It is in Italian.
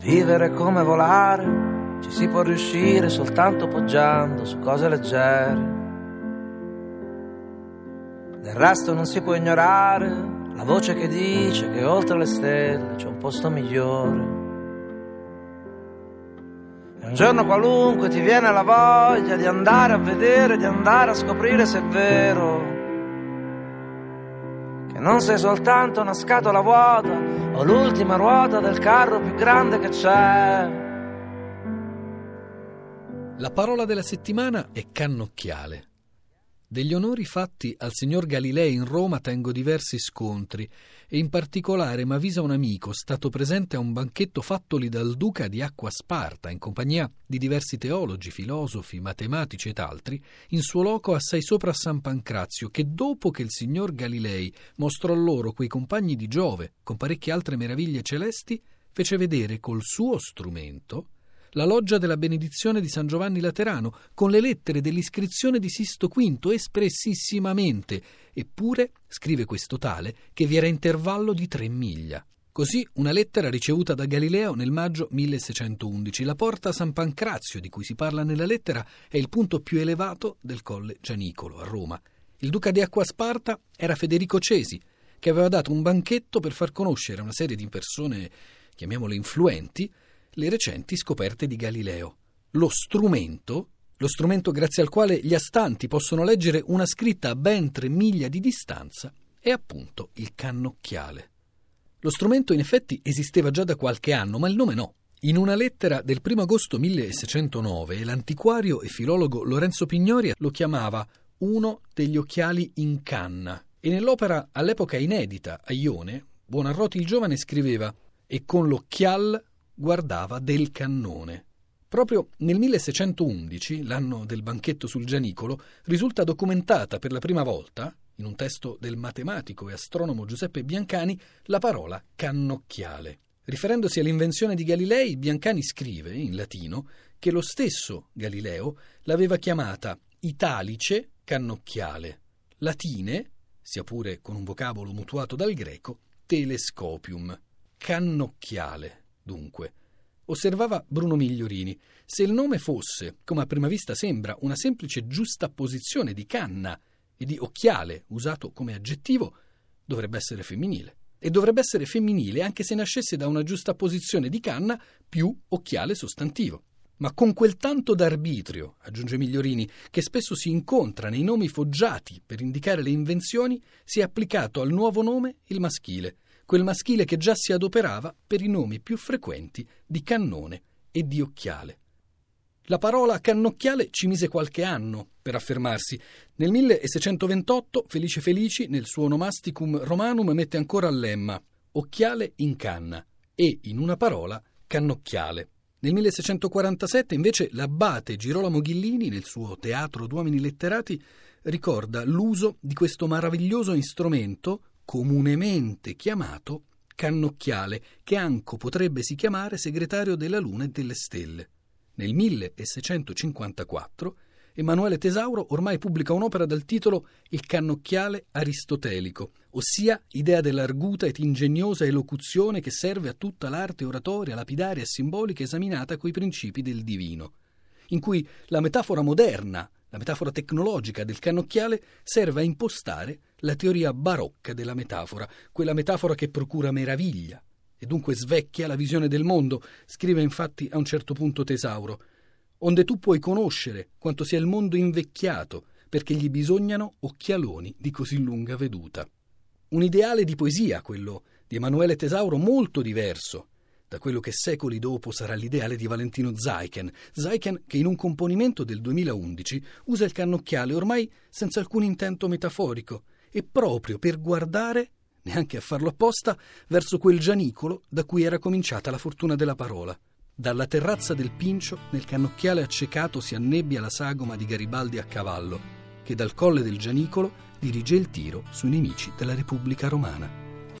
Vivere come volare, ci si può riuscire soltanto poggiando su cose leggere. Del resto non si può ignorare la voce che dice che oltre le stelle c'è un posto migliore. E un giorno qualunque ti viene la voglia di andare a vedere, di andare a scoprire se è vero non sei soltanto una scatola vuota o l'ultima ruota del carro più grande che c'è. La parola della settimana è cannocchiale. Degli onori fatti al signor Galilei in Roma tengo diversi scontri e in particolare m'avvisa un amico stato presente a un banchetto fattoli dal duca di Acqua Sparta in compagnia di diversi teologi, filosofi, matematici ed altri, in suo loco assai sopra San Pancrazio, che dopo che il signor Galilei mostrò loro quei compagni di Giove con parecchie altre meraviglie celesti, fece vedere col suo strumento la loggia della benedizione di San Giovanni Laterano, con le lettere dell'iscrizione di Sisto V espressissimamente, eppure, scrive questo tale, che vi era intervallo di tre miglia. Così una lettera ricevuta da Galileo nel maggio 1611. La porta San Pancrazio, di cui si parla nella lettera, è il punto più elevato del colle Gianicolo, a Roma. Il duca di Acquasparta era Federico Cesi, che aveva dato un banchetto per far conoscere a una serie di persone, chiamiamole influenti, le recenti scoperte di Galileo. Lo strumento, lo strumento grazie al quale gli astanti possono leggere una scritta a ben tre miglia di distanza, è appunto il cannocchiale. Lo strumento in effetti esisteva già da qualche anno, ma il nome no. In una lettera del 1 agosto 1609 l'antiquario e filologo Lorenzo Pignori lo chiamava uno degli occhiali in canna e nell'opera all'epoca inedita a Ione, Buonarroti il giovane scriveva e con l'occhial guardava del cannone. Proprio nel 1611, l'anno del banchetto sul Gianicolo, risulta documentata per la prima volta, in un testo del matematico e astronomo Giuseppe Biancani, la parola cannocchiale. Riferendosi all'invenzione di Galilei, Biancani scrive, in latino, che lo stesso Galileo l'aveva chiamata italice cannocchiale, latine, sia pure con un vocabolo mutuato dal greco, telescopium, cannocchiale. Dunque, osservava Bruno Migliorini, se il nome fosse, come a prima vista sembra, una semplice giustapposizione di canna e di occhiale usato come aggettivo, dovrebbe essere femminile. E dovrebbe essere femminile anche se nascesse da una giustapposizione di canna più occhiale sostantivo. Ma con quel tanto d'arbitrio, aggiunge Migliorini, che spesso si incontra nei nomi foggiati per indicare le invenzioni, si è applicato al nuovo nome il maschile, quel maschile che già si adoperava per i nomi più frequenti di cannone e di occhiale. La parola cannocchiale ci mise qualche anno per affermarsi. Nel 1628 Felice Felici, nel suo Nomasticum Romanum, mette ancora a lemma occhiale in canna e, in una parola, cannocchiale. Nel 1647 invece l'abate Girolamo Ghillini, nel suo Teatro d'uomini letterati, ricorda l'uso di questo meraviglioso strumento comunemente chiamato cannocchiale, che anco potrebbe si chiamare segretario della Luna e delle Stelle. Nel 1654 Emanuele Tesauro ormai pubblica un'opera dal titolo Il cannocchiale aristotelico, ossia idea dell'arguta ed ingegnosa elocuzione che serve a tutta l'arte oratoria, lapidaria e simbolica esaminata coi principi del divino, in cui la metafora moderna la metafora tecnologica del cannocchiale serve a impostare la teoria barocca della metafora, quella metafora che procura meraviglia e dunque svecchia la visione del mondo, scrive infatti a un certo punto Tesauro, onde tu puoi conoscere quanto sia il mondo invecchiato, perché gli bisognano occhialoni di così lunga veduta. Un ideale di poesia, quello di Emanuele Tesauro, molto diverso da quello che secoli dopo sarà l'ideale di Valentino Zaiken, Zaiken che in un componimento del 2011 usa il cannocchiale ormai senza alcun intento metaforico e proprio per guardare, neanche a farlo apposta, verso quel gianicolo da cui era cominciata la fortuna della parola. Dalla terrazza del Pincio, nel cannocchiale accecato si annebbia la sagoma di Garibaldi a cavallo, che dal colle del Gianicolo dirige il tiro sui nemici della Repubblica Romana.